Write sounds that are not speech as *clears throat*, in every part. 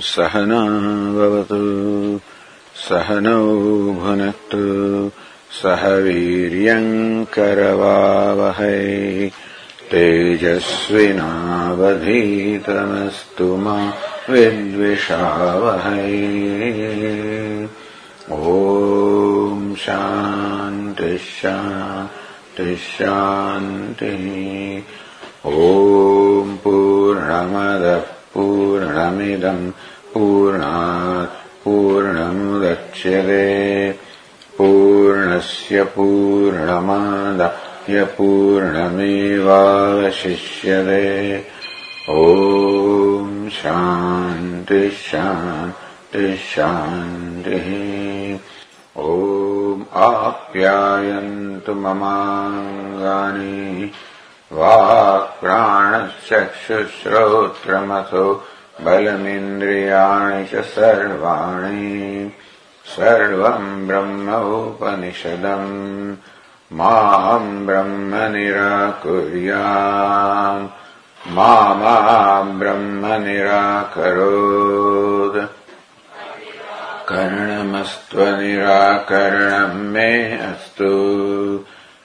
सहना भवतु। सहनौ भुनक्तु सह वीर्यम् करवावहै। तेजस्विनावधीतमस्तु मा विद्विषावहै। ॐ शान्ति। ॐ पूर्णमदः पूर्णमिदम् पूर्णात् पूर्णमुदच्यते पूर्णस्य पूर्णमादाय पूर्णमेवावशिष्यते ॐ शान्तिः शान्तिः शान्तिः। ॐ आप्यायन्तु ममाङ्गानि वाक्प्राणश्चक्षुश्रोत्रमथो बलमिन्द्रियाणि च सर्वाणि सर्वम् ब्रह्मोपनिषदम् माम् ब्रह्म निराकुर्याम् मा ब्रह्म निराकरोत्। करणमस्त्वनिराकरणम् मे अस्तु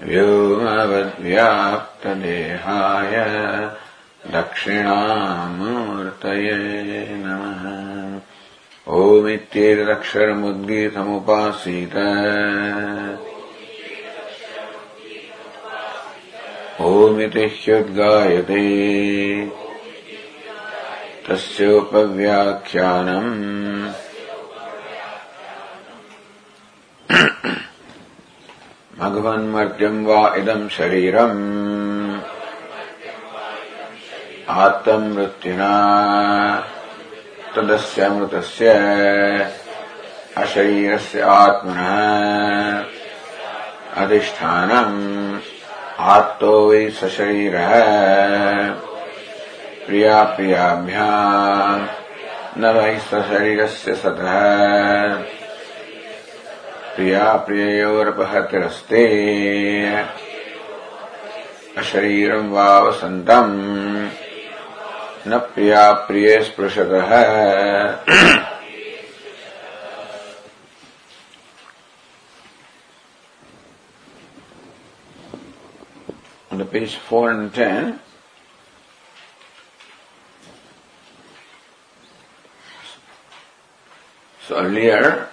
व्योमवद्व्याप्तदेहाय दक्षिणामूर्तये नमः। ओमित्येतदक्षरमुद्गीतमुपासीत। ओमिति ह्युद्गायते तस्योपव्याख्यानम् भगवन्मर्त्यम् वा इदम् शरीरम्। आत्तमृत्युना तदस्यामृतस्य अशरीरस्य आत्मनः। अधिष्ठानम्। आत्तो वै सशरीरः। प्रियाप्रियाभ्याम् न वै सशरीरस्य सतः प्रियाप्रिययोरपहतिरस्ते अशरीरम् वा वसन्तम् न प्रियाप्रिये स्पृशतः On the page 410, so earlier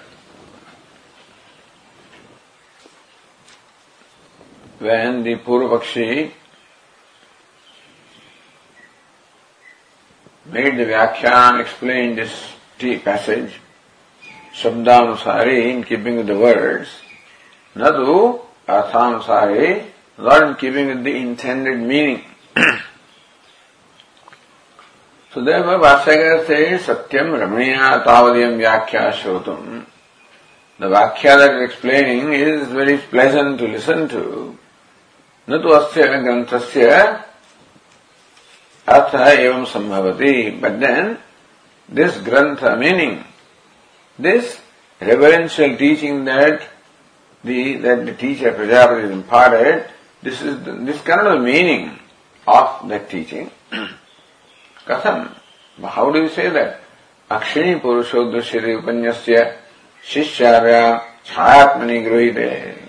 when the Purvapakshi made the Vyakhyan, explain this tea passage, Shabdanusari, in keeping with the words, Nadu Arthanusari, not in keeping with the intended meaning. *clears throat* so therefore Bhaskara says, Satyam Ramaniya Tavadiyam Vyakhya Shrotum. The Vakhya that is explaining is very pleasant to listen to. न तो अस्य ग्रंथस्य अर्थ एवं संभवति but then this ग्रंथ meaning this reverential teaching that the that the teacher Prajapati is imparted, this is the, this kind of meaning of that teaching. *clears throat* Katham? How do you say that? Akshini Purushodrishya Upanyasya Shishyarya Chayatmani Gruhite.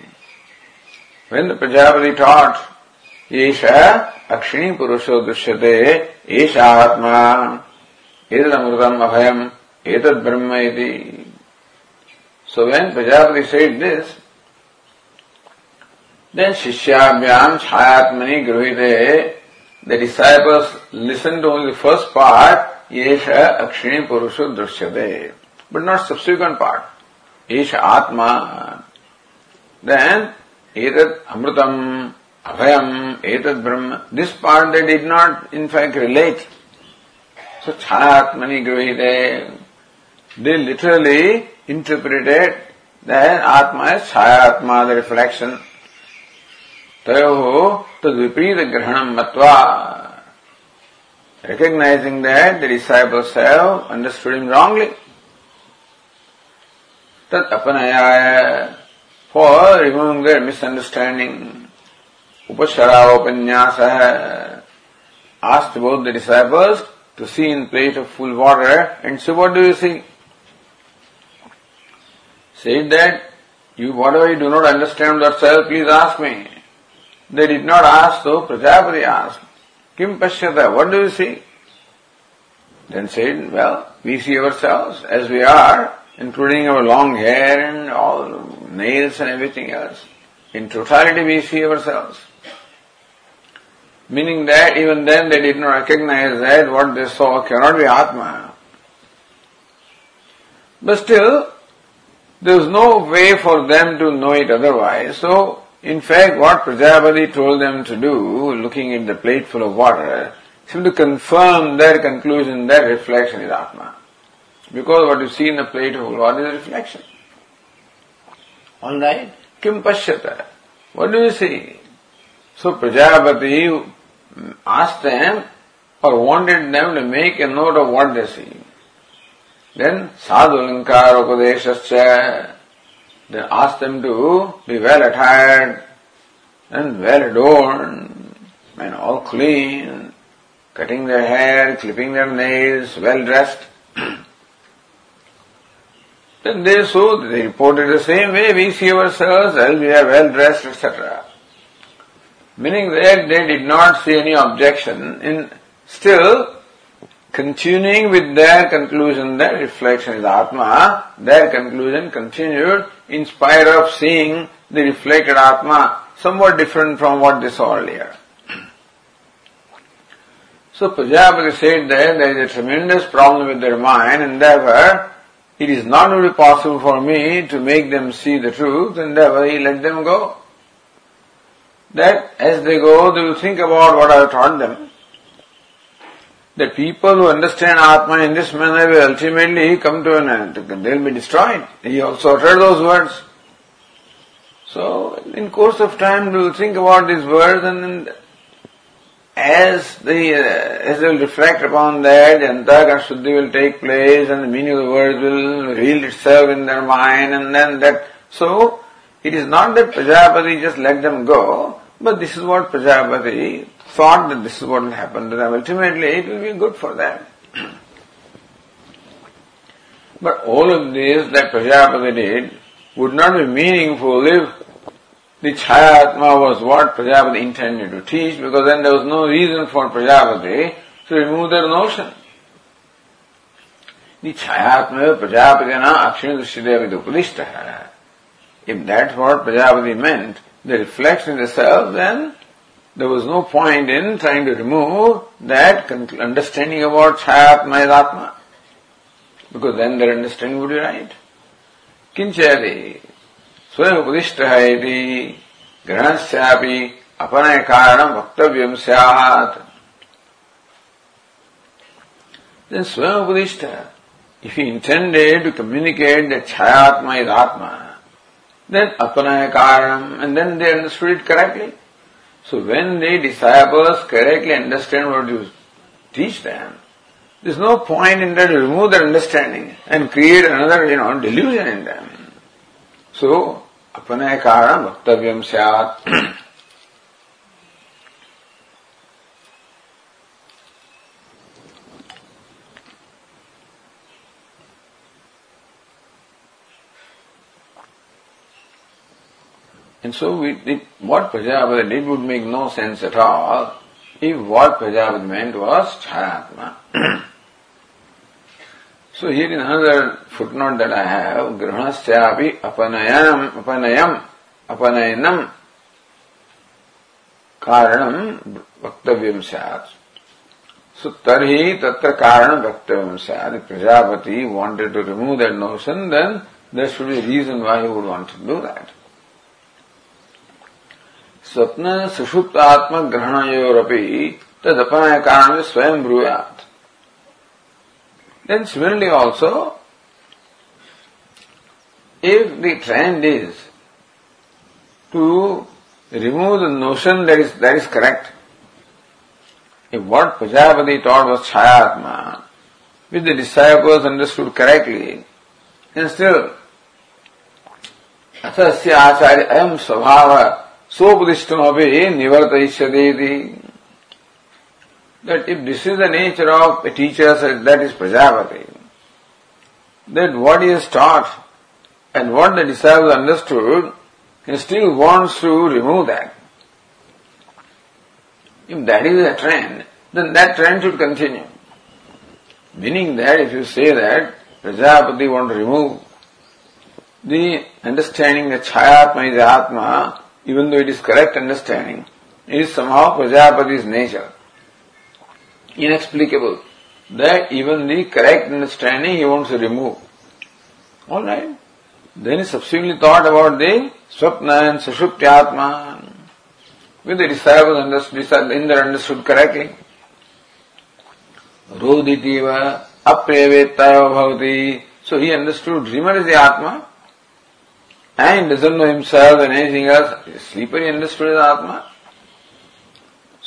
When the Prajapati taught, Esha Akshini Purusho Dushyate, Esha Atma, Etad Amrutam Abhayam, Etad Brahma iti. So when Prajapati said this, Then Shishyabhyam Chayatmani Gruhite, the disciples listen to only the first part, Yesha Akshini Purusha Drishyate, but not subsequent part. Yesha Atma. Then, Etat Amrutam, Abhayam, Etat Brahma. This part they did not in fact relate. So Chayatmani Gruhite, they literally interpreted that Atma is Chayatma, the reflection तयोः तद्विपरीत ग्रहणम मत्वा recognizing that the disciples have understood him wrongly. Tat apanayaya for removing their misunderstanding. Upashara upanyasa asked both the disciples to see in plate of full water and say, what do you see? Said that, you whatever you do not understand yourself, please ask me. They did not ask, so Prajapati asked, Kim Pashyata, what do you see? Then said, well, we see ourselves as we are, including our long hair and all nails and everything else. In totality we see ourselves. Meaning that even then they did not recognize that what they saw cannot be Atma. But still, there was no way for them to know it otherwise. So in fact, what Prajapati told them to do, looking at the plate full of water, simply to confirm their conclusion that reflection is Atma. Because what you see in the plate of water is a reflection. Alright? Kim pashyata? What do you see? So Prajapati asked them or wanted them to make a note of what they see. Then sadhu linkar upadeshascha then ask them to be well attired and well adorned and all clean, cutting their hair, clipping their nails, well dressed. *clears throat* then they so they reported the same way we see ourselves as we are well dressed, etc. Meaning that they did not see any objection in still continuing with their conclusion that reflection is Atma, their conclusion continued in spite of seeing the reflected Atma somewhat different from what they saw earlier. So Prajapati said that there is a tremendous problem with their mind and therefore it is not only possible for me to make them see the truth and he let them go. That as they go they will think about what I have taught them the people who understand Atma in this manner will ultimately come to an end. They'll be destroyed. He also uttered those words. So, in course of time, they will think about these words and as the uh, as they will reflect upon that, the antahkara shuddhi will take place and the meaning of the words will reveal itself in their mind and then that. So, it is not that Prajapati just let them go, but this is what Prajapati thought that this is what will happen to them. Ultimately, it will be good for them. but all of this that Prajapati did would not be meaningful if the Chayatma was what Prajapati intended to teach, because then there was no reason for Prajapati to remove their notion. The Chayatma Prajapatina Akshini Drishyadeva Upadishta. If that's what Prajapati meant, the reflection in the self, then there was no point in trying to remove that understanding about Chayatma is Atma. Because then their understanding would be right. Kinchari, स्वयं उपदिष्ट है यदि ग्रहणस्यापि अपनय कारण वक्तव्यम स्यात् then Swam Upadishta, if he intended to communicate that Chayatma is Atma, then Apanaya Karanam, and then they understood it correctly. So when the disciples correctly understand what you teach them, there's no point in that to remove their understanding and create another, you know, delusion in them. So, अपने कारण वक्तव्यम स्यात् And so we, it, what Prajapati did would make no sense at all if what Prajapati meant was Chayatma. So here in another footnote that I have, Grihasyapi apanayam, apanayam, apanayanam, कारणम वक्तव्यम स्यात् सो तरही तत्र कारण वक्तव्यम स्यात् Prajapati wanted to remove that notion then there should be reason why he would want to do that स्वप्न सुषुप्त आत्म ग्रहणयोरपि तदपनय कारण स्वयं ब्रूयात् Then similarly also, if the trend is to remove the notion that is, that is correct, if what Prajapati taught was Chayatma, which the disciples understood correctly, and still, asasya acharya ayam svabhava sopudishtam nivartayishyadeti, that if this is the nature of a teacher, that is Prajapati, that what he has taught and what the disciples understood, he still wants to remove that. If that is a trend, then that trend should continue. Meaning that if you say that Prajapati want to remove the understanding that Chayatma is Atma, even though it is correct understanding, is somehow Prajapati's nature inexplicable that even the correct understanding he wants to remove. Alright. Then he subsequently thought about the Swapna and Sushuptyatma. With the disciples understood, Indra understood correctly. Roditiva aprevettayo bhavati. So he understood dreamer is the Atma and doesn't know himself and anything else. Sleeper he understood as Atma.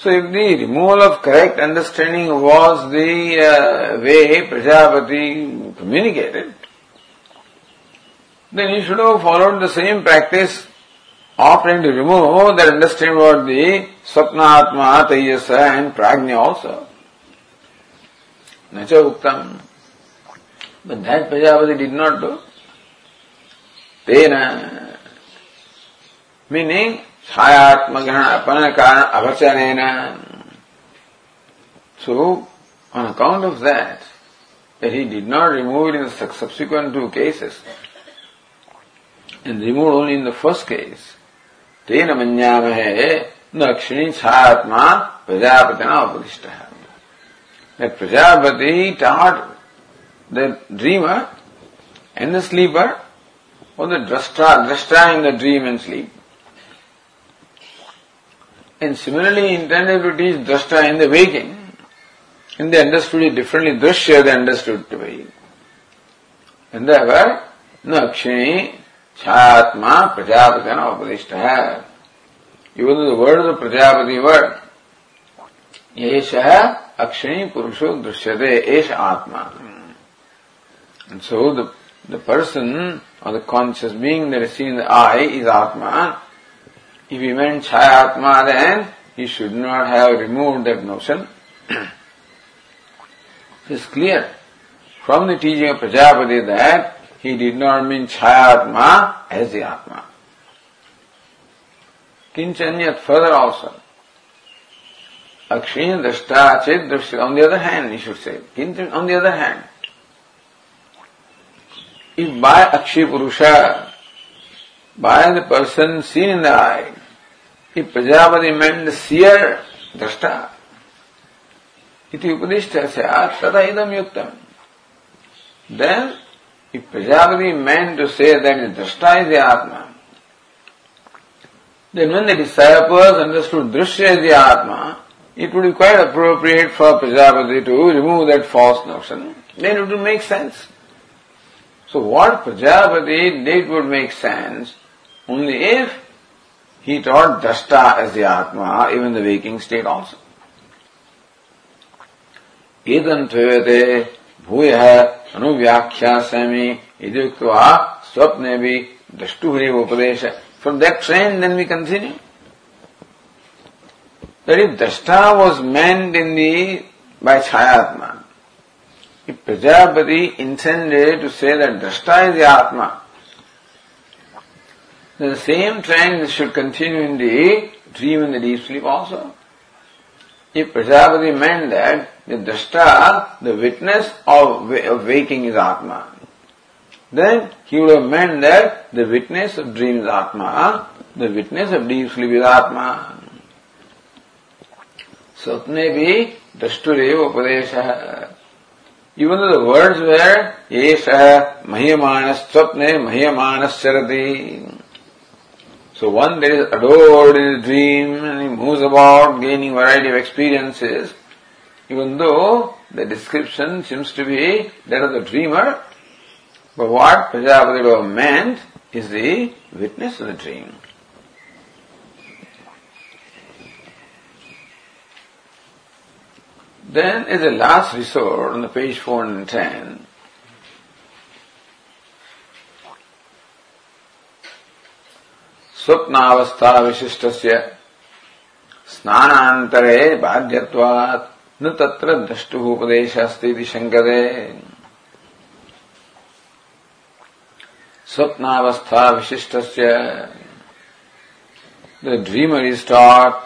So if the removal of correct understanding was the uh, way Prajapati communicated, then he should have followed the same practice of trying to remove that understanding about the Swapnatma, Taijasa and Prajna also. Nacha Uktam. But that Prajapati did not do. Tena. Meaning, छायात्मग्रहण अपन कारण avachanena. So, on account of that, that he did not remove it in the subsequent two cases, and removed only in the first case, तेन मन्यामहे न अक्षिणी छायात्मा प्रजापतिना उपदिष्ट That Prajapati taught the dreamer and the sleeper or the drashta, drashta in the dream and sleep and similarly intended to teach drashta in the waking. And they understood it differently. Drashya they understood to be. And therefore, Nakshini Chatma Prajapatana Upadishta. Even though the word of the Prajapati word, Yesha Akshini Purusho Drishyate Esha Atma. And so the, the person or the conscious being that is seen in the eye is Atma if he meant Chayatma, then he should not have removed that notion. it's clear from the teaching of Prajapati that he did not mean Chayatma as the Atma. Kinchanyat further also. Akshin drashta chit. On the other hand, he should say. Kinchan, on the other hand, if by Akshi Purusha, by the person seen in the eye, Prajapati meant the seer, drashta, iti upadishta syat, tada idam yuktam. Then, if Prajapati meant to say that the drashta is the Atma, then when the disciples understood drishya is the Atma, it would be quite appropriate for Prajapati to remove that false notion. Then it would make sense. So what Prajapati did would make sense only if he taught Drashta as the Atma, even the waking state also. Edan tvayate bhuyah anuvyakhyasami idyuktva swapnevi drashtuhri upadesha. From that trend then we continue. That if Drashta was meant in the, by Chayatma, if Prajapati intended to say that Drashta is the Atma, the same trend should continue in the dream and the deep sleep also. If Prajapati meant that the drashta, the witness of, of waking is Atma, then he would have meant that the witness of dream is Atma, the witness of deep sleep is Atma. Swapne bhi drashtureva upadesha. Even though the words were Esha Mahyamanas Swapne Mahyamanas Charati. So one that is adored in a dream and he moves about gaining variety of experiences, even though the description seems to be that of the dreamer, but what Prajapati meant is the witness of the dream. Then, is a last resort, on the page 410, स्वप्नावस्था विशिष्ट स्नानांतरे बाध्यत्वात् न तत्र द्रष्टुपदेश अस्ति शंकरे स्वप्नावस्था विशिष्ट the dreamer is taught,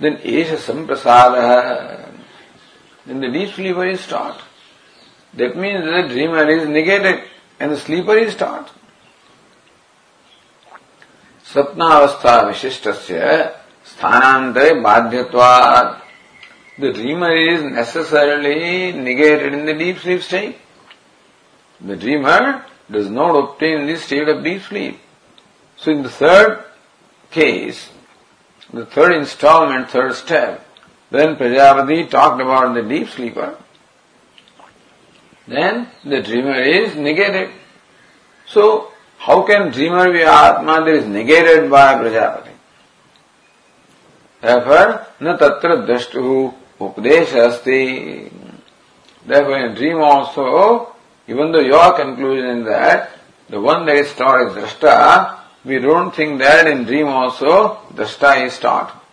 then एष Samprasad then the deep sleeper is taught. That means the dreamer is negated and the sleeper is taught. स्वप्नावस्था विशिष्ट स्थानांतरे बाध्यत्वाद The dreamer is necessarily negated in the deep sleep state. The dreamer does not obtain this state of deep sleep. So in the third case, the third installment, third step, then Prajapati talked about the deep sleeper. Then the dreamer is negated. So, how can dreamer be Atma that is negated by Prajapati? Therefore, na tatra drashtuhu upadesha asti. Therefore, in dream also, even though your conclusion is that the one that is taught is drashta, we don't think that in dream also drashta is taught.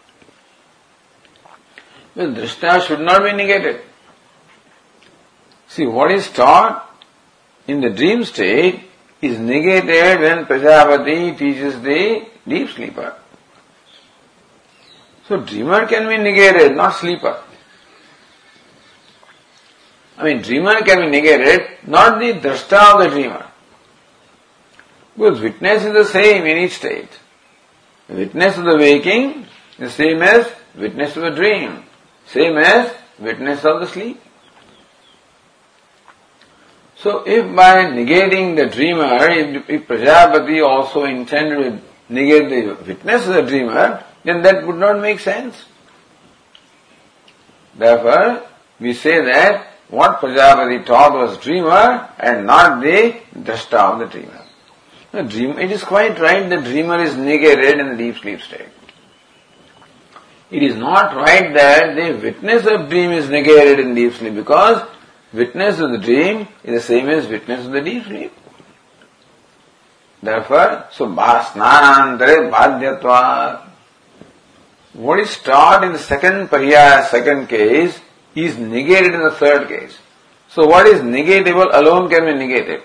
Well, drishta should not be negated. See, what is taught in the dream state is negated when Prajapati teaches the deep sleeper. So dreamer can be negated, not sleeper. I mean, dreamer can be negated, not the drashta of the dreamer. Because witness is the same in each state. witness of the waking is same as witness of the dream. Same as witness of the sleep. So if by negating the dreamer, if, if Prajapati also intended to negate the witness of the dreamer, then that would not make sense. Therefore, we say that what Prajapati taught was dreamer and not the drashta of the dreamer. The dream, it is quite right the dreamer is negated in the deep sleep state. It is not right that the witness of dream is negated in deep sleep because witness of the dream is the same as witness of the deep sleep. Therefore, so snanantare badhyatva. What is taught in the second pariya, second case, is negated in the third case. So what is negatable alone can be negated.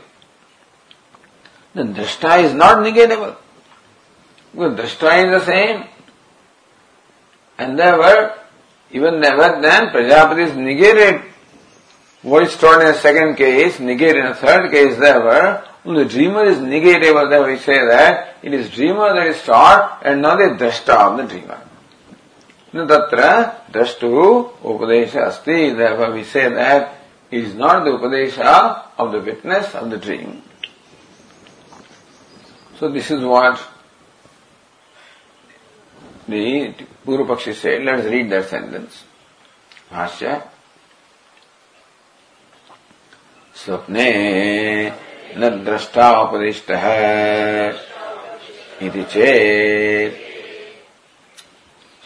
The drashta is not negatable. Because drashta is the same. And therefore, even never then Prajapati is negated. Is taught in the second case, negated in the third case, therefore, the dreamer is negatable, therefore we say that it is dreamer that is taught and not the drashta of the dreamer. Tatra drashtu upadesha asti, therefore we say that it is not the upadesha of the witness of the dream. So this is what the Purvapakshi said, let us read that sentence. Bhashya. स्वप्ने न द्रष्टापदिष्टः इति चेत्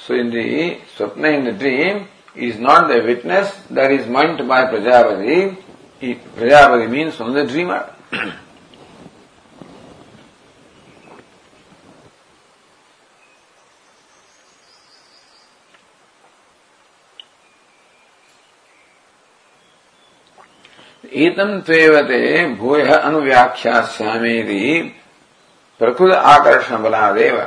Swapna in the dream is not the witness that is meant by Prajapati. Prajapati means only the dreamer. *clears throat* एतम त्वेवते भूय अनुव्याख्यास्यामेति प्रकृत आकर्षण Baladev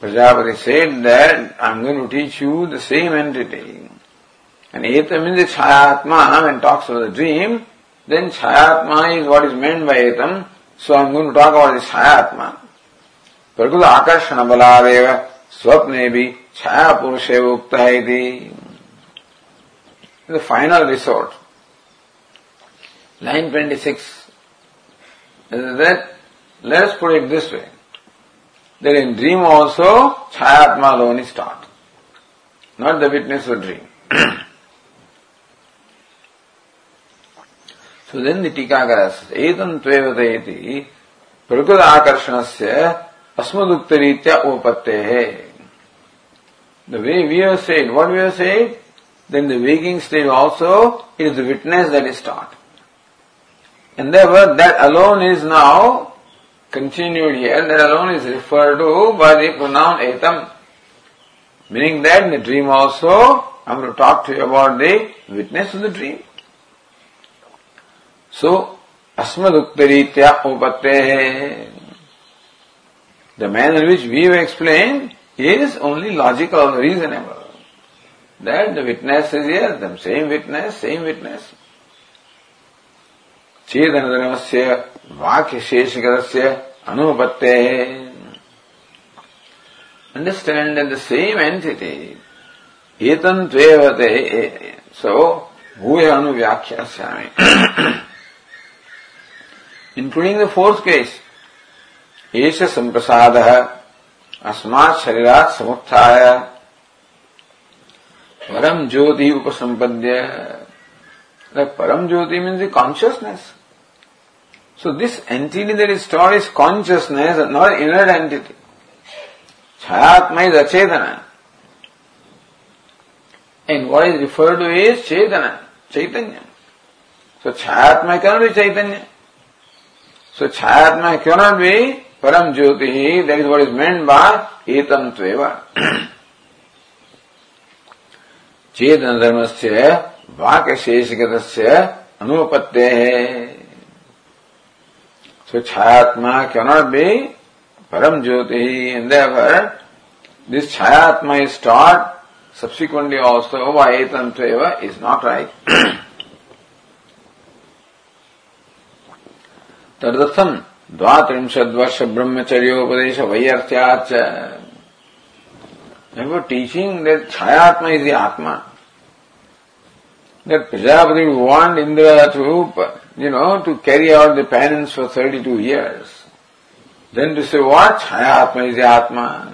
Prajapati said that I'm going to teach you the same entity. And Etam means the Chayatma, when talks about the dream, then Chayatma is what is meant by Etam, so I'm going to talk about the Chayatma. प्रकृत आकर्षण बलादेव स्वप्ने भी Purusha Ukta iti. The final resort. Line 26. That, let us put it this way. That in dream also, Chayatma alone is taught. Not the witness of dream. so then the Tikakara says, Etam tvevate प्रकृत आकर्षण से अस्मदुक्त रीत्या उपत्ते है the way we are said what we are said then the waking state also is the witness that is taught. And therefore, that alone is now continued here, that alone is referred to by the pronoun etam. Meaning that in the dream also, I'm going to talk to you about the witness of the dream. So, asmaduktariitya upattehe. The manner in which we have explained is only logical or reasonable. That the witness is here, the same witness, same witness. छेदन धर्मस्य वाक्य शेषकस्य अनुपत्ते understand the same entity एतन्त्वेवते so भूय अनुव्याख्यास्यामि including the fourth case एष संप्रसादः अस्मात् शरीरात् समुत्थाय। परम ज्योति उपसंपद्य परम ज्योति means consciousness So this entity that is stored is consciousness, not an inert entity. Chayatma is achetana. And what is referred to is chetana, chaitanya. So Chayatma cannot be chaitanya. So Chayatma cannot be Param Jyoti, that is what is meant by Etam Tveva. चेतन धर्म से वाक्य शेषगत से अनुपत्य है So Chayatma cannot be Param Jyoti and therefore this Chayatma is taught subsequently also by Etam Tveva is not right. तदर्थम द्वात्रिंशद वर्ष ब्रह्मचर्योपदेश Therefore, teaching that Chayatma is the Atma. That Prajapati would want Indra to, you know, to carry out the penance for 32 years. Then to say what? Chayatma is Atma.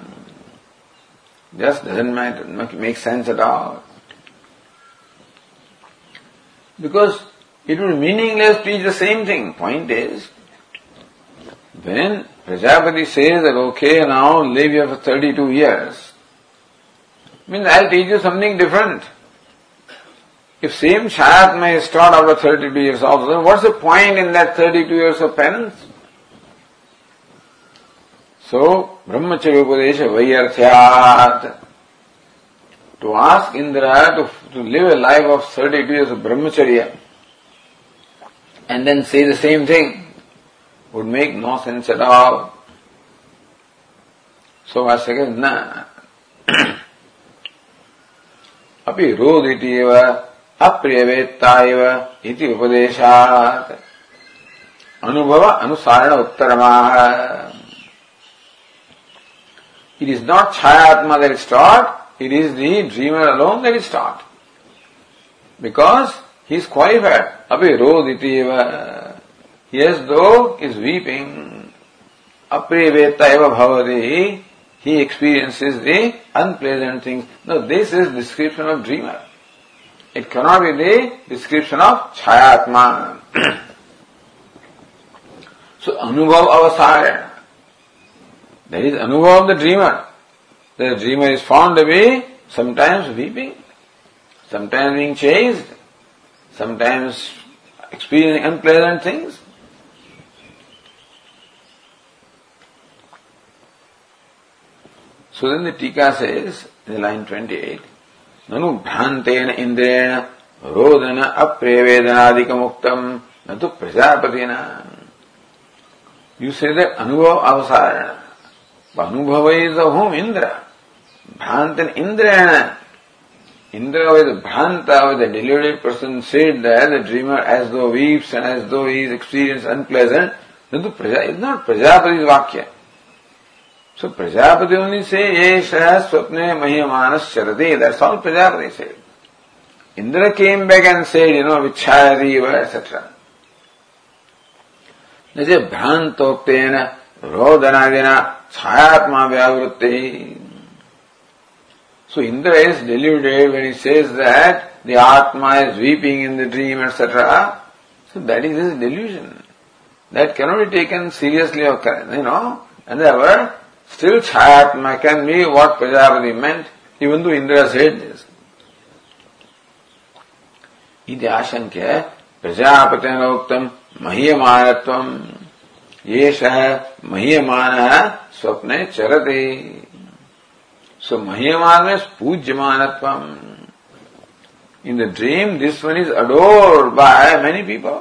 Just doesn't matter, make sense at all. Because it would be meaningless to teach the same thing. Point is, when Prajapati says that, okay, now live here for 32 years, means I'll teach you something different. If same Chayatma is taught after 32 years also, then what's the point in that 32 years of penance? So, Brahmacharya Upadesha Vayarthyat. To ask Indra to, to live a life of 32 years of Brahmacharya and then say the same thing would make no sense at all. So Vasaka na. अपि रोदिति एव अप्रियवेत्ता एव इति उपदेशात् अनुभव अनुसारण उत्तरमाः It is not Chayatma that is taught, it is the dreamer alone that is taught. Because he is qualified. Api roditi eva. He as though is weeping. Apriveta eva bhavati. He experiences the unpleasant things. No, this is description of dreamer. It cannot be the description of Chayatma. *clears throat* so, Anubhav Avasarana. There is Anubhav of the dreamer. The dreamer is found to be sometimes weeping, sometimes being chased, sometimes experiencing unpleasant things. So then the Tika says, in line 28, ननु भ्रान्तेन इन्द्रेण रोदन अप्रेवेदनादिकमुक्तम् न तु प्रजापतिना यु say the अनुभव अवसारण अनुभवैज होम ಇಂದ್ರ ಭ್ರಾಂತನ ಇಂದ್ರೇಣ Indra was the Bhranta, was the deluded person, said that the dreamer as though weeps and as though he is experienced unpleasant. Nandu praja, it's not Prajapati's Vakya. So Prajapati only say, Yesha swapne mahimanas charade. That's all Prajapati said. Indra came back and said, you know, vichariva, etc. निज भ्रांतोक्तेन रोदनादिना छायात्मा व्यावृत्ति so Indra is deluded when he says that the atma is weeping in the dream etcetera so that is his delusion that can not be taken seriously or you know and there still Chayatma can be what Prajapati meant, even though Indra said this. इति आशंक्य प्रजापतेनोक्तम मह्यमानत्वम ये सह मह्यमान स्वप्ने चरते so मह्यमान में पूज्यमानत्वम in the dream this one is adored by many people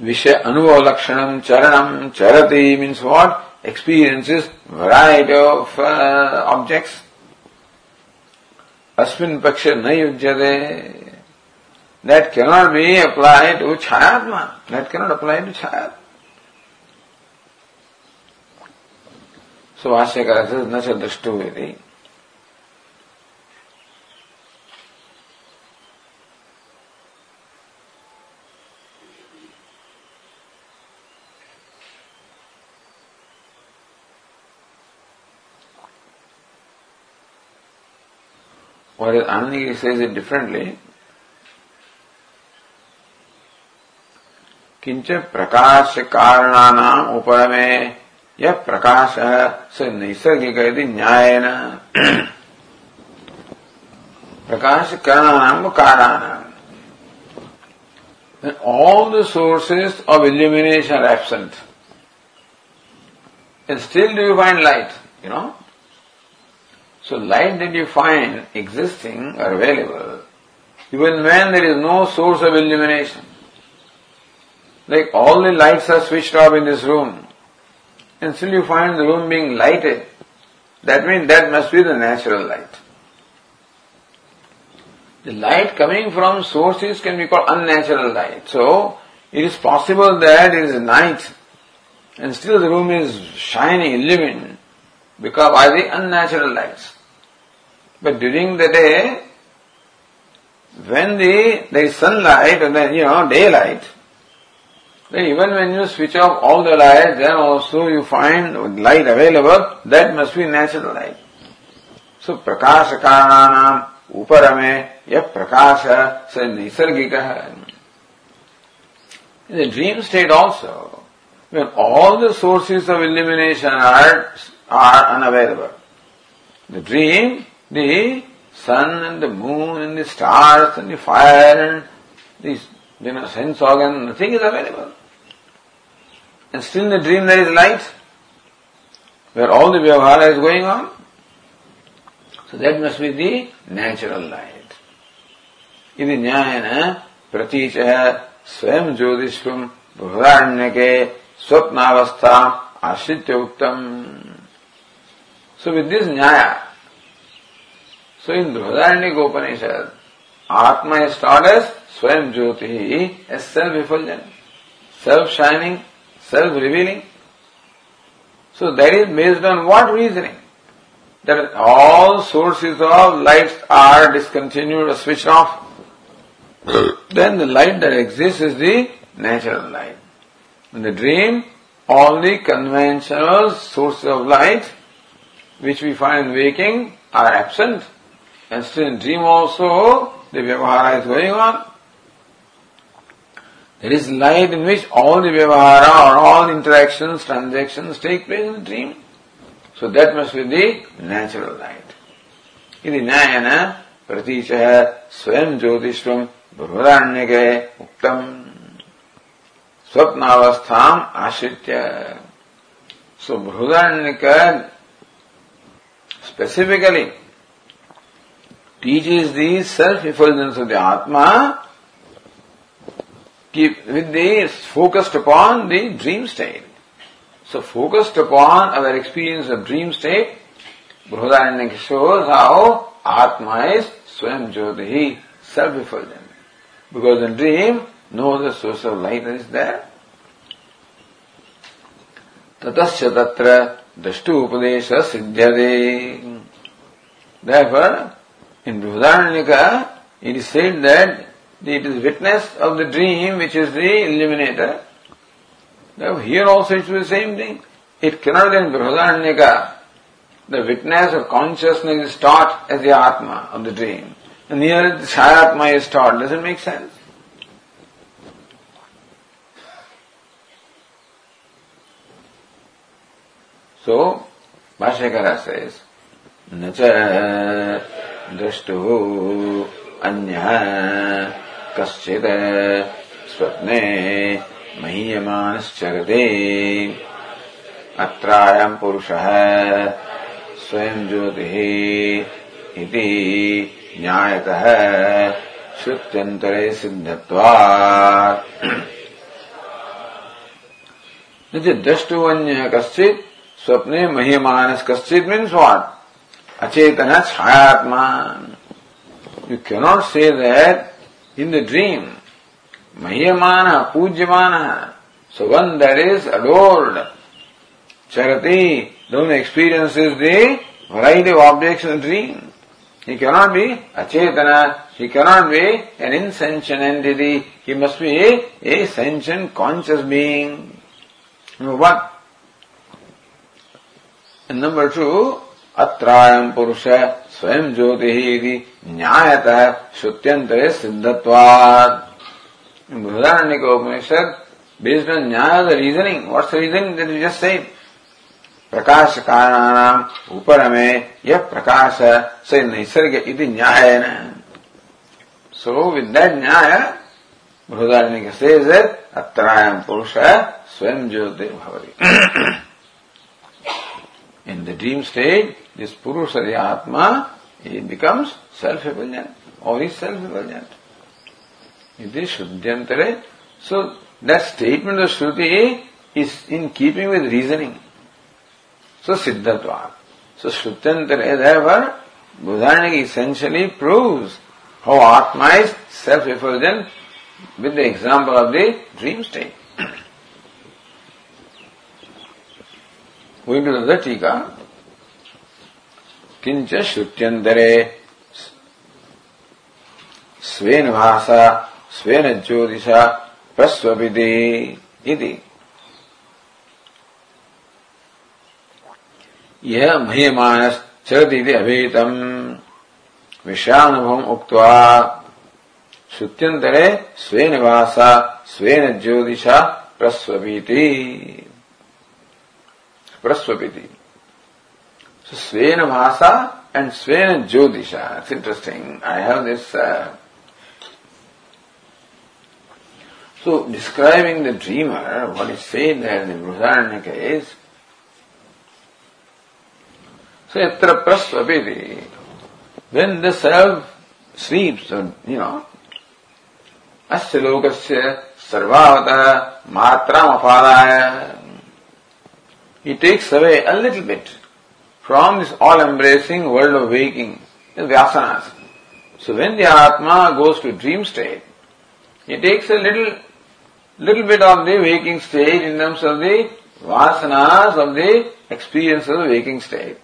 विषय अनुभव लक्षणम चरणम चरती means what experiences variety of objects अस्मिन् पक्षे न युज्यते that cannot be applied to Chayatma. That cannot apply to Chayat. So Vashyakara says, न च दृष्टो Whereas Anandagiri says it differently. किंच प्रकाश कारणानाम ऊपर में यह प्रकाश से नैसर्गिक यदि न्याय न प्रकाश करणानाम कारणानाम all the sources of illumination are absent. And still do you find light, you know? So light that you find existing or available, even when there is no source of illumination. Like all the lights are switched off in this room, and still you find the room being lighted. That means that must be the natural light. The light coming from sources can be called unnatural light. So, it is possible that it is night and still the room is shining, illumined because by the unnatural lights. But during the day, when the, there is sunlight and then, you know, daylight, then even when you switch off all the lights, then also you find light available, that must be natural light. So prakashakaranam uparame yah prakasha sa nisargika. In the dream state also, when all the sources of illumination are, are unavailable, the dream the sun and the moon and the stars and the fire and the you know, sense organ, nothing is available. And still in the dream there is light, where all the vyavahara is going on. So that must be the natural light. इति न्यायेन प्रतीचः स्वयं ज्योतिष्वम् बृहदारण्यके स्वप्नावस्था आश्रित्य उक्तम् So with this nyaya, so in Brihadaranyaka Upanishad, Atma is taught as Swayam as self-effulgent, self-shining, self-revealing. So that is based on what reasoning? That all sources of light are discontinued or switched off. then the light that exists is the natural light. In the dream, all the conventional sources of light which we find in waking are absent. And still in dream also, the vyavahara is going on. There is light in which all the vyavahara or all interactions, transactions take place in the dream. So that must be the natural light. इति न्यायेन प्रतीचः स्वयं ज्योतिष्वम् बृहदारण्यके उक्तम् स्वप्नावस्थाम् आश्रित्य So Bhudaranyaka specifically teaches the self-effulgence of the Atma keep with the focused upon the dream state. So focused upon our experience of dream state, Brihadaranyaka shows how Atma is Swam Jyoti, self-effulgent. Because in dream, no other source of light is there. ततश्च तत्र दृष्टोपदेश सिद्ध्यते Therefore, in Brihadaranyaka, it is said that it is witness of the dream which is the illuminator. Now here also it is the same thing. It cannot be in Brihadaranyaka. The witness of consciousness is taught as the Atma of the dream. And here the Shayatma is taught. Doesn't make sense. So, Bhashyakara says, च दृष्टुः अन्यः कश्चित् स्वप्ने महीयमानश्चरते। अत्रायम् पुरुषः स्वयं ज्योतिः इति ज्ञायतः श्रुत्यन्तरे सिद्धत्वात् द्रष्टुवन्यः कश्चित्, स्वप्ने महीयमानस् कश्चित् means what Achetana Chayatma. You cannot say that in the dream. Mahyamana, Pujyamana. So one that is adored. Charati, the one experiences the variety of objects in the dream. He cannot be achetana, he cannot be an insentient entity, he must be a, a sentient conscious being. Number one. And number two, अत्रायम पुरुष स्वयं ज्योति ही न्यायतः श्रुत्यंतरे सिद्धत्वाद Brihadaranyaka Upanishad based on nyaya the reasoning what's reasoning that you just say प्रकाश कारणानाम ऊपर में यह प्रकाश से नैसर्ग इति न्याय सो विद दैट न्याय बृहदारण्य सेज अत्रायम पुरुष स्वयं ज्योति भवति। *coughs* In the dream state, this Purusha, the Atma, it becomes self-effulgent or is self-effulgent. It is Shuddhyantare. So that statement of Shruti is in keeping with reasoning. So Siddhatva. So Shrutyantare, therefore, Buddhanic essentially proves how Atma is self-effulgent with the example of the dream state. Going to the Tika, किंच श्रुत्यंतरे स्वेन भाषा स्वेन ज्योतिषा, प्रस्वपिति इति। यह मह्यमानस चरती अभीतम। विषयानुभव उक्त्वा श्रुत्यंतरे स्वेन भाषा स्वेन ज्योतिषा, प्रस्वपीति। प्रस्वपिति। So Svena Bhasa and Svena Jyotisha. It's interesting. I have this. Uh, so describing the dreamer, what is said there in the Brihadaranyaka is so yatra prasvapiti. When the self sleeps, you know, अस्य लोकस्य सर्वावतः मात्रामपादाय he takes away a little bit from this all-embracing world of waking, the vyasanas. So when the Atma goes to dream state, he takes a little, little bit of the waking state in terms of the vasanas of the experience of the waking state.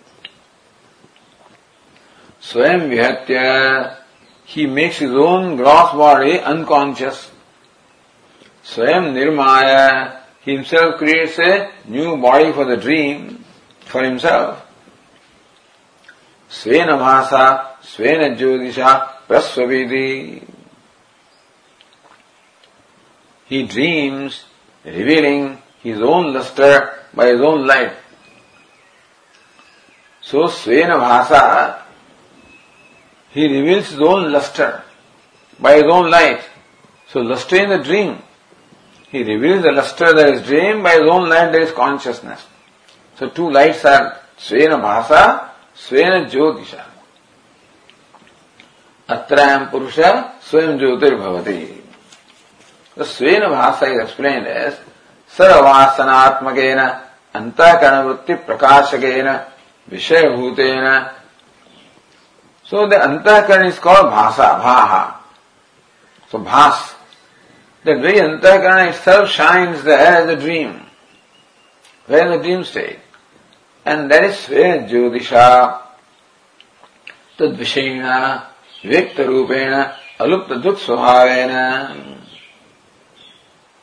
Swayam vihatya, he makes his own gross body unconscious. Swayam nirmaya, he himself creates a new body for the dream, for himself. ಸ್ವೇನ ಮಾಸ ಸ್ವೇನ ಜ್ಯೋತಿಷ ಪ್ರಸ್ವವಿಧಿ he dreams revealing his own luster by his own light. So Svena Bhasa, he reveals his own luster by his own light. So luster in the dream. He reveals the luster that is dream by his own light that is consciousness. So two lights are Svena Bhasa स्वयं ज्योतिष। अत्रायम पुरुष स्वयं ज्योतिर्भवती। तो स्वेन भाषा is explain सर्ववासनात्मक अंतःकरण वृत्ति प्रकाशकेन विषयभूतेन so the antahkarana is called भाषा भाह so Bhasa the very antahkarana itself shines the dream where the dream state And that is where Jyotisha Tad Vishayana Vikta Rupena Alupta Swabhavena.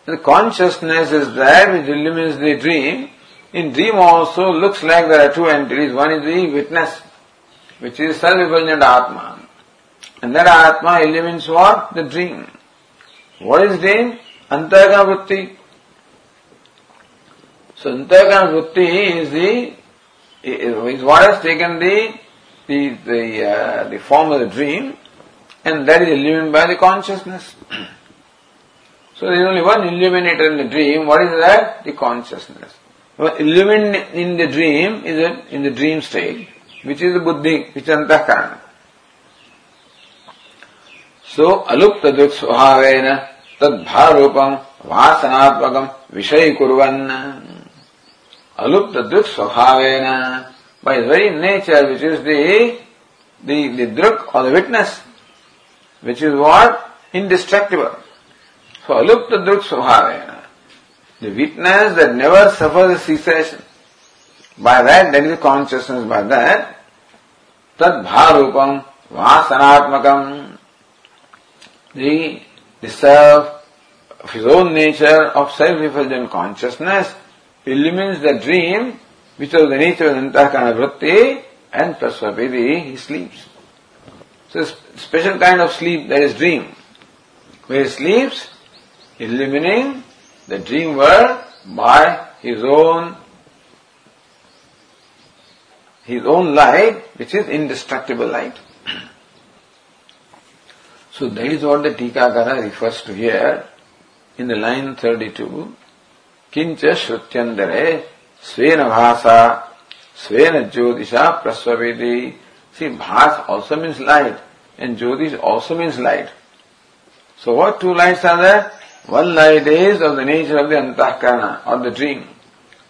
The consciousness is that which illumines the dream. In dream also looks like there are two entities. One is the witness, which is self-effulgent Atma. And that Atma illumines what? The dream. What is dream? Antahkarana Vritti. So Antahkarana Vritti is the is what has taken the the the, uh, the form of the dream, and that is illuminated by the consciousness. *clears throat* so there is only one illuminator in the dream. What is that? The consciousness. Well, illumined in the dream is a, in the dream state, which is the buddhi, which is antahkarana. So alupta duk स्वभावेन तद्भारूपम वासनात्मकम विषय कुर्वन् alupta druk swabhavena, by its very nature, which is the, the, the druk or the witness, which is what? Indestructible. So alupta druk swabhavena, the witness that never suffers a cessation. By that, that is consciousness, by that, bharupam vasanatmakam, the, the self, of his own nature of self-effulgent consciousness illumines the dream, which is the nature of the Antakarana Vritti, and Prasvapidi, he sleeps. So, special kind of sleep, that is dream. Where he sleeps, illumining the dream world by his own his own light, which is indestructible light. so that is what the Tikakara refers to here in the line 32. ಕಿಂಚ ಶ್ರುತ್ಯಂದರೆ ಸ್ವೇನ ಭಾಸ ಸ್ವೇನ ಜ್ಯೋತಿಷ ಪ್ರಸ್ವವೇದಿ ಸಿ ಭಾಸ also means and Jyotish also means light. So what two lights are there? One light is of the nature of the antahkarana, of the dream.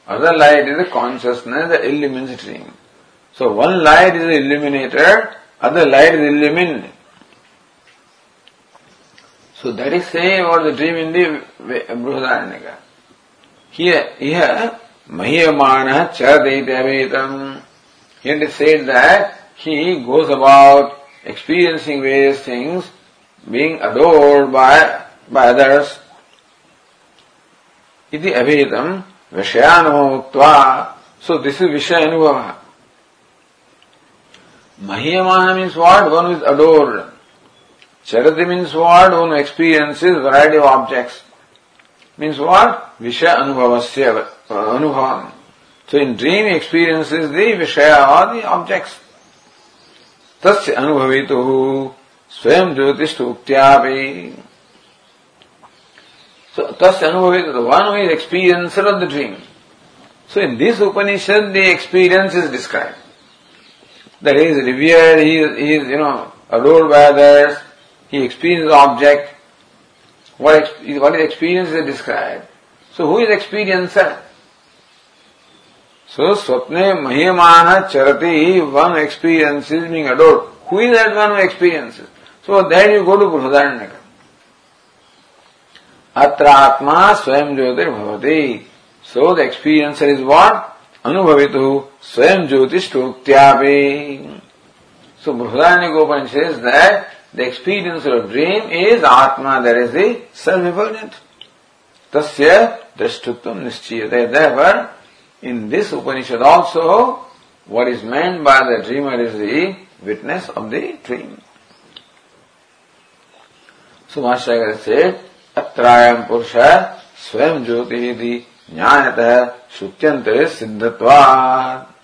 Other light is the consciousness that illumines the dream. So one light is illuminated, other light is illumined. So that is saying about the dream in the Brihadaranyaka. Here, here, Mahiyamana Chadaitavetam. Here it said that he goes about experiencing various things, being adored by, by others. Iti avetam Vishayanumukta. So this is Vishayanubhava. Mahiyamana means what? One is adored. Charati means what? One experiences variety of objects Means what? Vishaya Anubhavasya Anubhavam. So in dream experiences the Vishaya or the objects. तस्य अनुभवितु स्वयं ज्योतिष उक्त्यापि So tasya anubhavitu, the one who is experiencer of the dream. So in this Upanishad, the experience is described. That he is revered, he is, he is, you know, adored by others, he experiences the object. What is what is experience they describe. So who is experiencer? So Swapne Mahimana Charati one experiences being adored. Who is that one who experiences? So then you go to Burhadaranaka. अत्र आत्मा स्वयं ज्योतिर्भवति so the experiencer is what अनुभवित स्वयं ज्योतिष प्रोक्त्यापि so Brihadaranyaka गोपन says that the experiencer of dream is Atma, that is the self-effulgent. Tasya Drashtutvam Nischiyate. Therefore, in this Upanishad also, what is meant by the dreamer is the witness of the dream. Master said, अत्रायम पुरुष स्वयं ज्योति ज्ञानतः श्रुत्यंतरे सिद्धत्वात्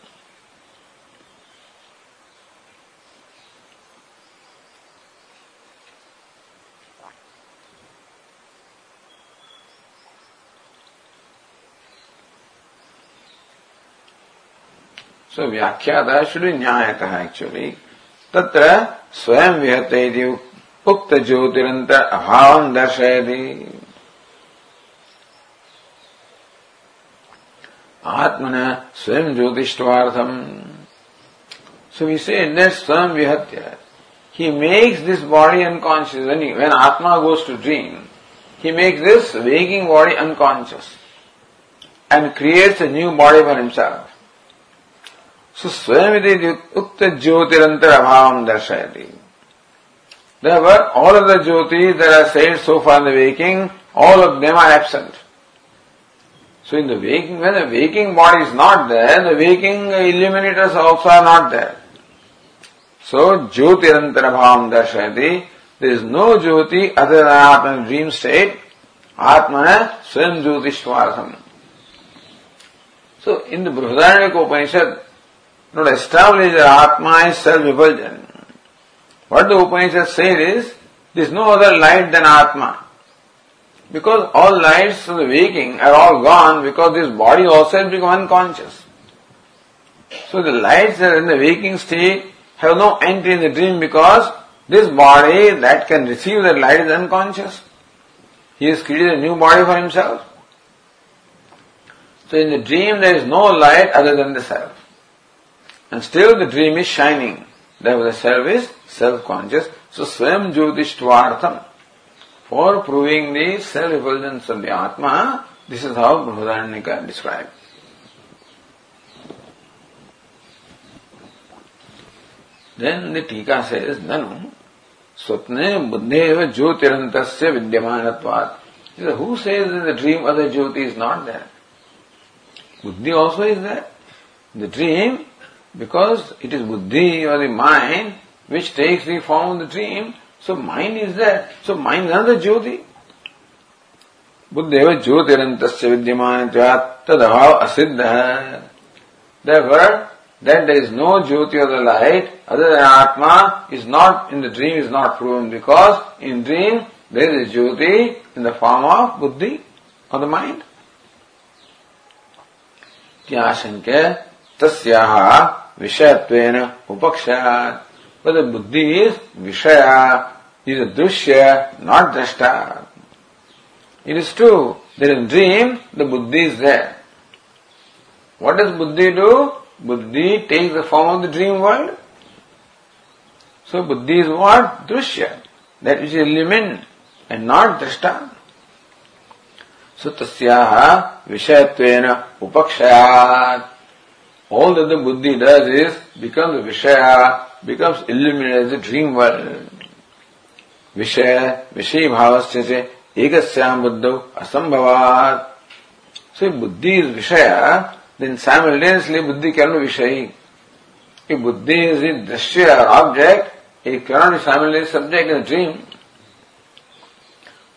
सो व्याख्यात श्री न्याय कहा actually तत्र स्वयं विहते उक्त ज्योतिरंतर अभाव दर्शयती आत्मन स्वयं ज्योतिषवार्थम सो वी से स्वयं विहत्य he makes this body unconscious when atma goes to dream he makes this waking body unconscious and creates a new body for himself So Swayamiti Ukta Jyotirantara Bhavam Darshayati. Therefore, all of the jyotis that are said so far in the waking, all of them are absent. So in the waking, when the waking body is not there, the waking illuminators also are not there. So Jyotirantara Bhavam Darshayati, there is no Jyoti other than Atma in dream state. Atma Swam Jyotishvartham. So in the Brihadaranyaka Upanishad, not establish that Atma is self-effulgent. What the Upanishad says is, there is no other light than Atma. Because all lights of the waking are all gone because this body also has become unconscious. So the lights that are in the waking state have no entry in the dream because this body that can receive that light is unconscious. He has created a new body for himself. So in the dream there is no light other than the self. And still the dream is shining. Therefore the self is self-conscious. So Swam Jyotishhtvartham. For proving the self-effulgence of the Atma, this is how Brihadaranyaka described. Then the Tika says, Nanu, स्वप्ने Buddheva Jyotirantasya Vidyamanatvat. Who says says the dream dream other jyoti is not there buddhi also is there The dream because it is buddhi or the mind which takes the form of the dream, so mind is there. So mind is another jyoti. बुद्धेव ज्योतिरंतस्य विद्यमान तदभाव असिद्ध Therefore, that there is no jyoti or the light other than Atma is not in the dream is not proven because in dream there is a jyoti in the form of buddhi or the mind. त्याशंक्य तस्याह विषयत्व उपक्षात। बुद्धि is विषय is दृश्य not दृष्टा। It is true there is dream the buddhi is there what is buddhi do buddhi take the form of the dream world so buddhi is what दृश्य that is illumined and not दृष्ट सो तस्या विषयत्व उपक्षयात All that the buddhi does is becomes vishaya, becomes illuminated a dream world. Vishaya, Vishay bhavasya ekasyam buddha asambhavat. So if buddhi is Vishaya, then simultaneously buddhi cannot be Vishayi. If buddhi is the drashya or object, it cannot be simultaneously subject in a dream.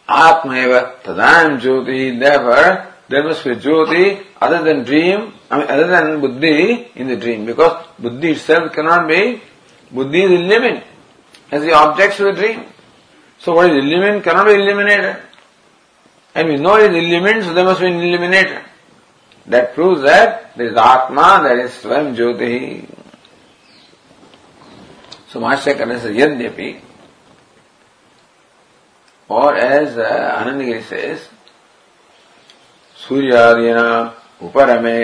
Atma tadayam jyoti, therefore there must be jyoti other than dream, I mean, other than buddhi in the dream, because buddhi itself cannot be, buddhi is illumined as the objects of the dream. So what is illumined cannot be illuminated. And we know it is illumined, so there must be illuminated. That proves that there is Atma, there is Svam Jyotihi. So Master says, Yadyapi, or as uh, Anandagiri says, Suryadhyana उपरमे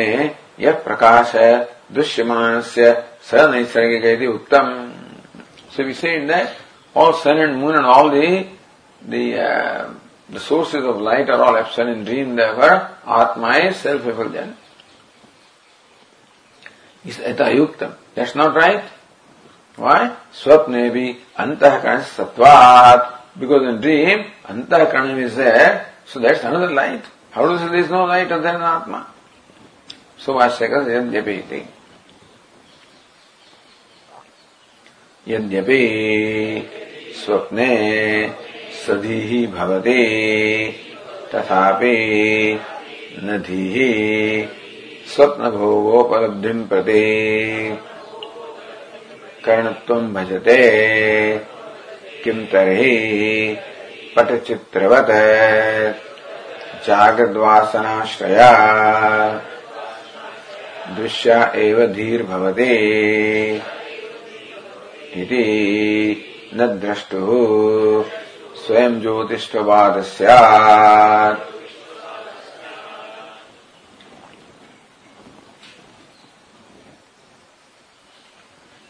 यह प्रकाश दृश्यमान से स नैसर्गिक उत्तम So we say that all sun and moon and all the the uh, the sources of light are all absent in dream, therefore Atma is self-effulgent. Is etayuktam. That's not right. Why? Swapne bhi antahkarana satvat. Because in dream, antahkarana is there, so that's another light. How do you say there is no light other than Atma? సుభాష్యకం ఏం జపేతి యద్యపి స్వప్నే సధీ భవతి తథాపి నధీ स्वप्नभोगोपलब्धिं प्रति कर्णत्वं भजते, किं तर्हि पटचित्रवत्। जागद्वासनाश्रया दृश्या एव धीर भवते इति न द्रष्टुः स्वयं ज्योतिष्ठवाद स्यात्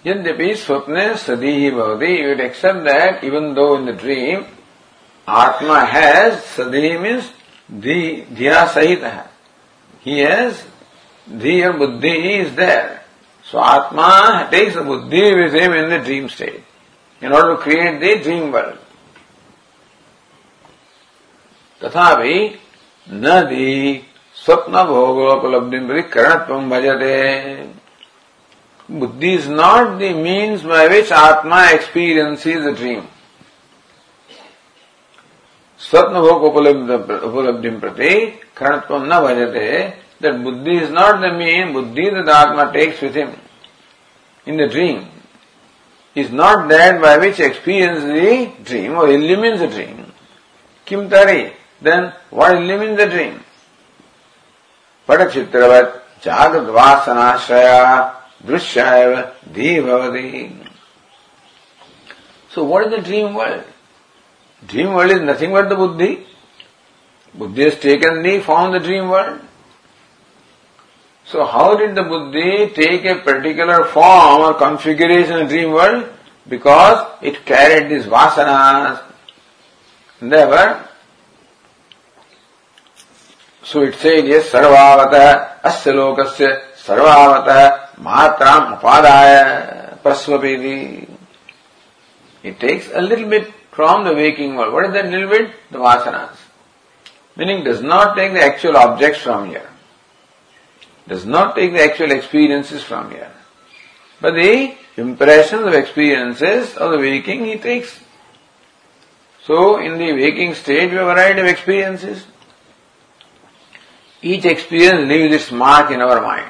यद्यपि स्वप्ने सदी भवति you except that even though in the dream atma has सदी मीन्स धिया सहित। है he has has Dhiya Buddhi is there. So Atma takes the Buddhi with him in the dream state in order to create the dream world. तथापि न दी स्वप्न भोगोपलब्धि करणत्व भजते Buddhi is not the means by which Atma experiences the dream. Swapna bhog upalabdhim prati karanatvam na bhajate that Buddhi is not the mean, Buddhi that Atma takes with him in the dream is not that by which experience the dream or illumines the dream. Kim tari? Then what illumines the dream? Patachitravat jagad vasanashraya Drishyaiva Devavati. So what is the dream world? Dream world is nothing but the buddhi. Buddhi has taken the form of the dream world. So how did the buddhi take a particular form or configuration in dream world? Because it carried these vasanas. Therefore, so it said, yes, sarvavata asya lokasya sarvavata Matram upadaya prasvapedi. It takes a little bit from the waking world. What is that little bit? The vasanas. Meaning does not take the actual objects from here. Does not take the actual experiences from here. But the impressions of experiences of the waking he takes. So in the waking state we have a variety of experiences. Each experience leaves its mark in our mind.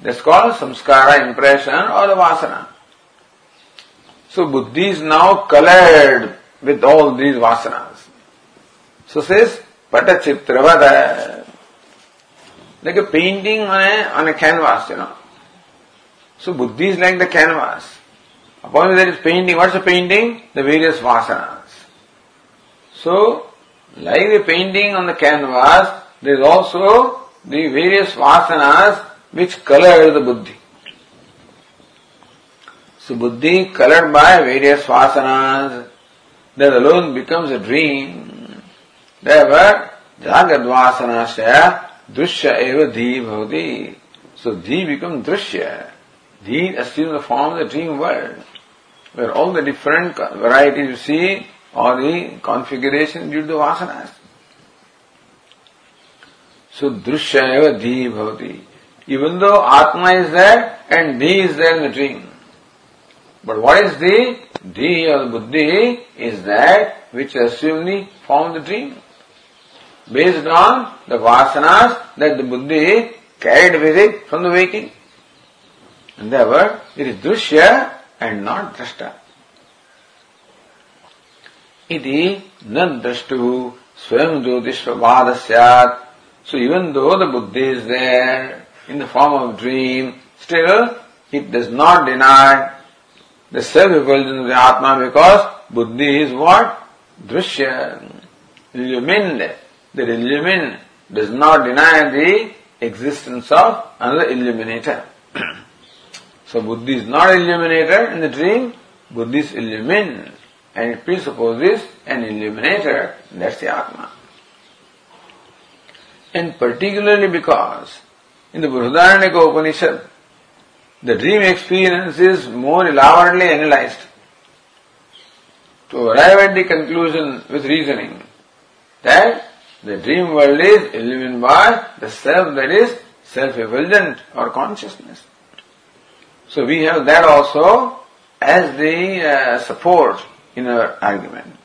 That's called samskara, impression or the vasana. So buddhi is now colored with all these vasanas. So says patachitravada. Like a painting on a, on a canvas, you know. So buddhi is like the canvas. Upon there is painting. What's the painting? The various vasanas. So, like the painting on the canvas, there is also the various vasanas which color the buddhi. So buddhi colored by various vasanas, that alone becomes a dream. Therefore, jagad दृश्य एवं धी भवती। सो धी become दृश्य। धी अस्ट the form the dream world where all the different variety you see all the configuration due the vasana so दृश्य एवं धी भवती। Even though atma is there and dhi is there in the dream but what is the dhi or buddhi is that which assume the form the dream based on the vasanas that the buddhi carried with it from the waking. And therefore, it is drushya and not drashta. Iti nan drashtu swayam jyotishvabhada syat. So even though the buddhi is there in the form of dream, still it does not deny the self-effulgence of the Atma because buddhi is what? Drushya. Illumined the illumined does not deny the existence of another illuminator. *clears throat* so Buddhi is not illuminator in the dream, Buddhi is illumined and it presupposes an illuminator, that's the Atma. And particularly because in the Brihadaranyaka Upanishad, the dream experience is more elaborately analyzed to arrive at the conclusion with reasoning that the dream world is illumined by the self that is self-effulgent or consciousness. So we have that also as the uh, support in our argument.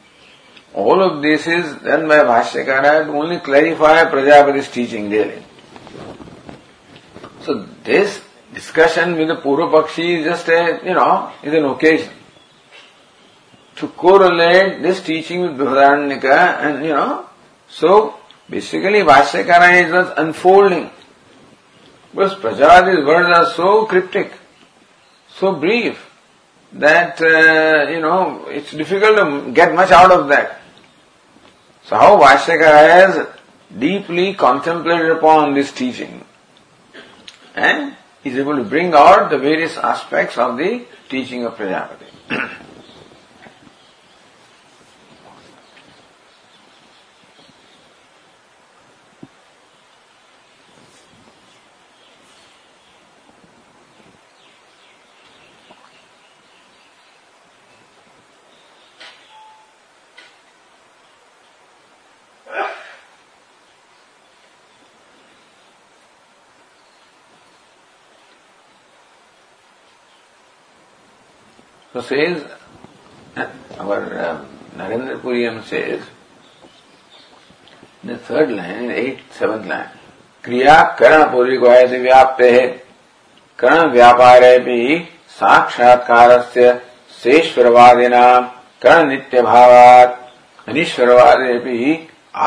All of this is done by Bhashyakara to only clarify Prajapati's teaching daily. So this discussion with the Purvapakshi is just a, you know, is an occasion to correlate this teaching with Brihadaranyaka and, you know, so basically Bhashyakara is just unfolding. Because Prajapati's words are so cryptic, so brief, that, uh, you know, it's difficult to get much out of that. So how Bhashyakara has deeply contemplated upon this teaching and is able to bring out the various aspects of the teaching of Prajapati. *clears throat* So says, our um, Narendra Puriyam says, in the third line, eighth, seventh line, क्रिया करण पूर्वी को है व्याप्त है। करण व्यापारे भी साक्षात्कार से शेषवरवादिना करण नित्य भावात अनिश्वरवादे भी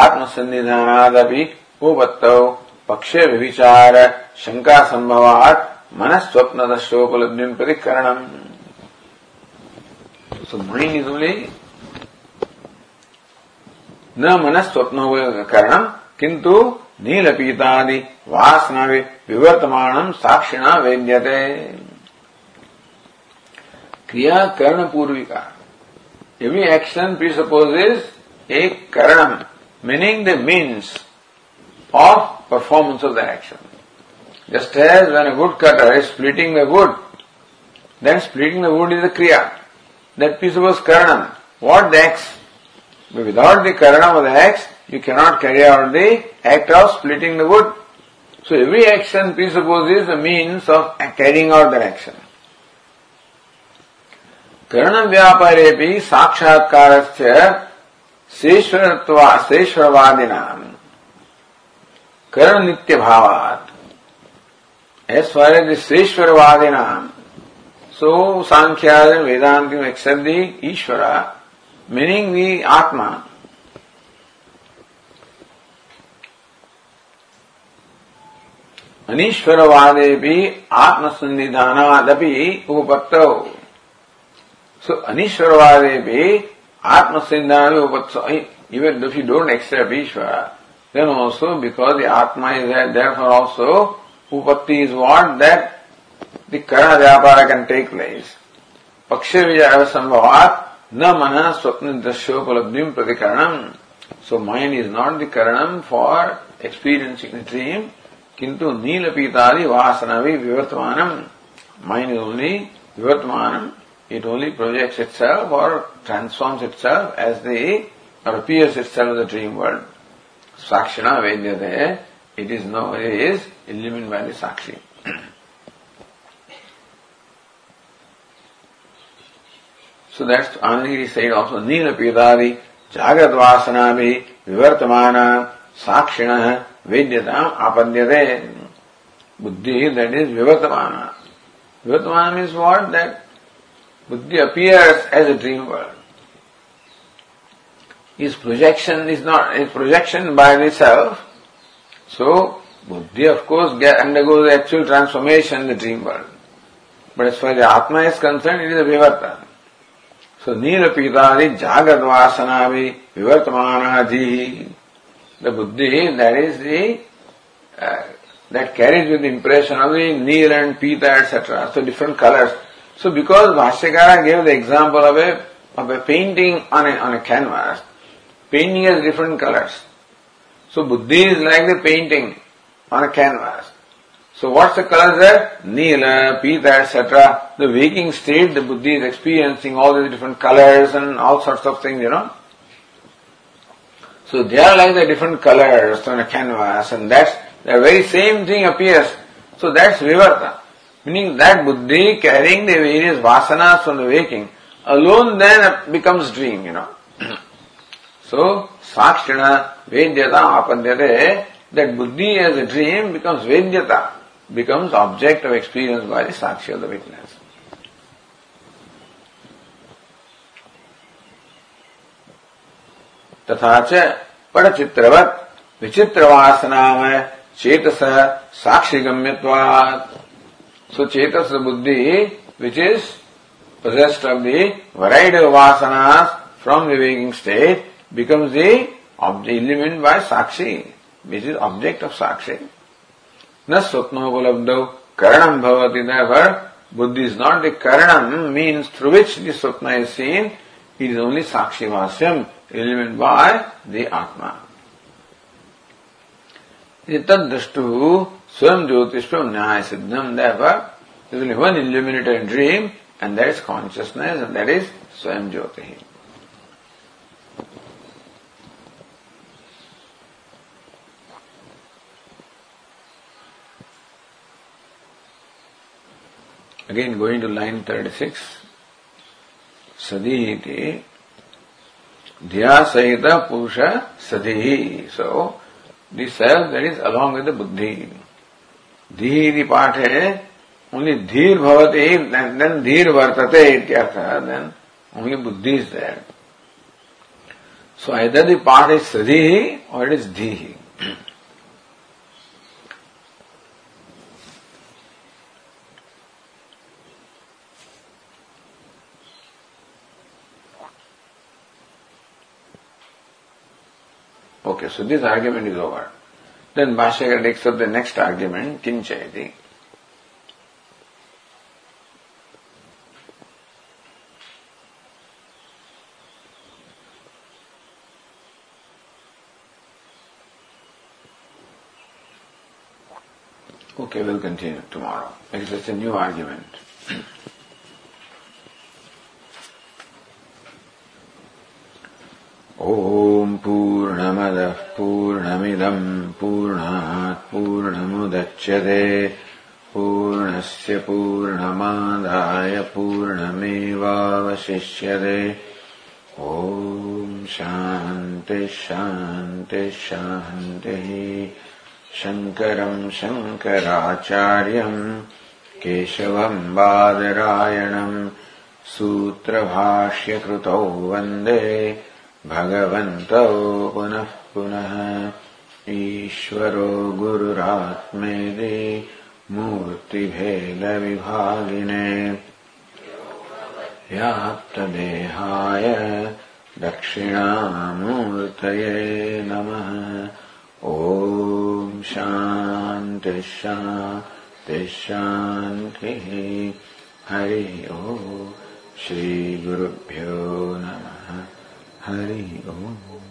आत्मसन्निधानादपि उपत्तौ पक्षे विचार शंका संभवात मन स्वप्न प्रति करणम उसको बुरी न मन स्वप्न करणम किंतु नील पीतादि वासना विवर्तमान साक्षिणा वेद्यते क्रिया कर्ण Poorvika every action presuppose is a karana meaning the means of performance of the action just as when a woodcutter is splitting the wood then splitting the wood is a kriya That piece was karanam. What the axe? Without the karanam of the axe, you cannot carry out the act of splitting the wood. So every action presupposes the means of carrying out that action. कर्ण व्यापारे भी साक्षात्कार शेषवादिना कर्ण नित्य भावात as far as शेषवादिना सो सांख्या वेदांत accept दी ईश्वर meaning दी आत्मा अनीश्वरवादे भी आत्मसन्निधानादपि उपपत्त सो अनीश्वरवादे भी Atma even if you don't accept Ishvara, then also because the Atma is there, therefore also Upatti is what? That the Karana Vyapara can take place. Paksha Vijaya Sambhavat na mana swapna dasyopalabdhim pratikaranam. So mind is not the karanam for experiencing the dream, kintu nilapitali vasanavi vivartmanam. Mind is only vivartmanam it only projects itself or transforms itself as the, or appears itself in the dream world. Sakshina Vedyate, it is no, it is illumined by the Sakshi. So that's Anandagiri said also, Nila Pidadi, Jagat Vasanabhi, Vivartamana, Sakshina, Vedyatam, Apadyate. Buddhi, that is Vivartamana. Vivartamana means what? That Buddhi appears as a dream world. His projection is not, his projection by the self. So, Buddhi of course get, undergoes actual transformation in the dream world. But as far as the Atma is concerned, it is a vivarta. Nilapitadi Jagad Vasanavi Vivartamanaji. The Buddhi, that is the, uh, that carries with the impression of the Nil and Pita, etc. So, different colors. So because Bhashyakara gave the example of a, of a painting on a, on a canvas, painting has different colors. So Buddhi is like the painting on a canvas. So what's the color there? Nila, Pita, etc. The waking state, the Buddhi is experiencing all these different colors and all sorts of things, you know. So they are like the different colors on a canvas and that's the very same thing appears. So that's Vivarta. Meaning that buddhi carrying the various vasanas from the waking alone then becomes dream, you know. *clears throat* so, sakshina vedyata apadyate, that buddhi as a dream becomes vedyata, becomes object of experience by the sakshi of the witness. तथा च पड़चित्रवत विचित्र वासनामय चेतस साक्षी गम्यवाद So Chetas Buddhi, which is possessed of the variety of vasanas from the waking state, becomes the object illumined by Sakshi, which is object of Sakshi. न स्वप्न उपलब्ध। भवती न भर buddhi is not the करणम मीन थ्रू विच दि स्वप्न is seen is only साक्षी भाष्यम इलिमेंट बाय द आत्मा तद दृष्टु स्वयं ज्योतिष न्याय सिद्धम then one illuminated dream and that is consciousness and that is स्वयं ज्योतिष Going to line 36. Sadhi Dhya Sahita Purusha Sadhi. So, the self that is along with the buddhi. Dhi the part hai, only dhir bhavati, then, then dhir vartate ityartha, then only buddhi is there. So either the part is sadhi or it is dhihi. so this argument is over. Then Bhashyakar takes up the next argument, Kinchayati. Okay, we'll continue tomorrow because it's a new argument. *clears throat* ॐ पूर्णमदः पूर्णमिदम् पूर्णात् पूर्णमुदच्यते। पूर्णस्य पूर्णमादाय पूर्णमेवावशिष्यते। ॐ शान्तिः शङ्करम् शङ्कराचार्यम् केशवम् बादरायणम् सूत्रभाष्यकृतौ वन्दे। भगवन्तौ पुनः पुनः ईश्वरो गुरुरात्मेदि मूर्तिभेदविभागिने व्याप्तदेहाय दक्षिणामूर्तये नमः। ॐ शान्तिः हरि ओ श्रीगुरुभ्यो नमः। हरि ओम्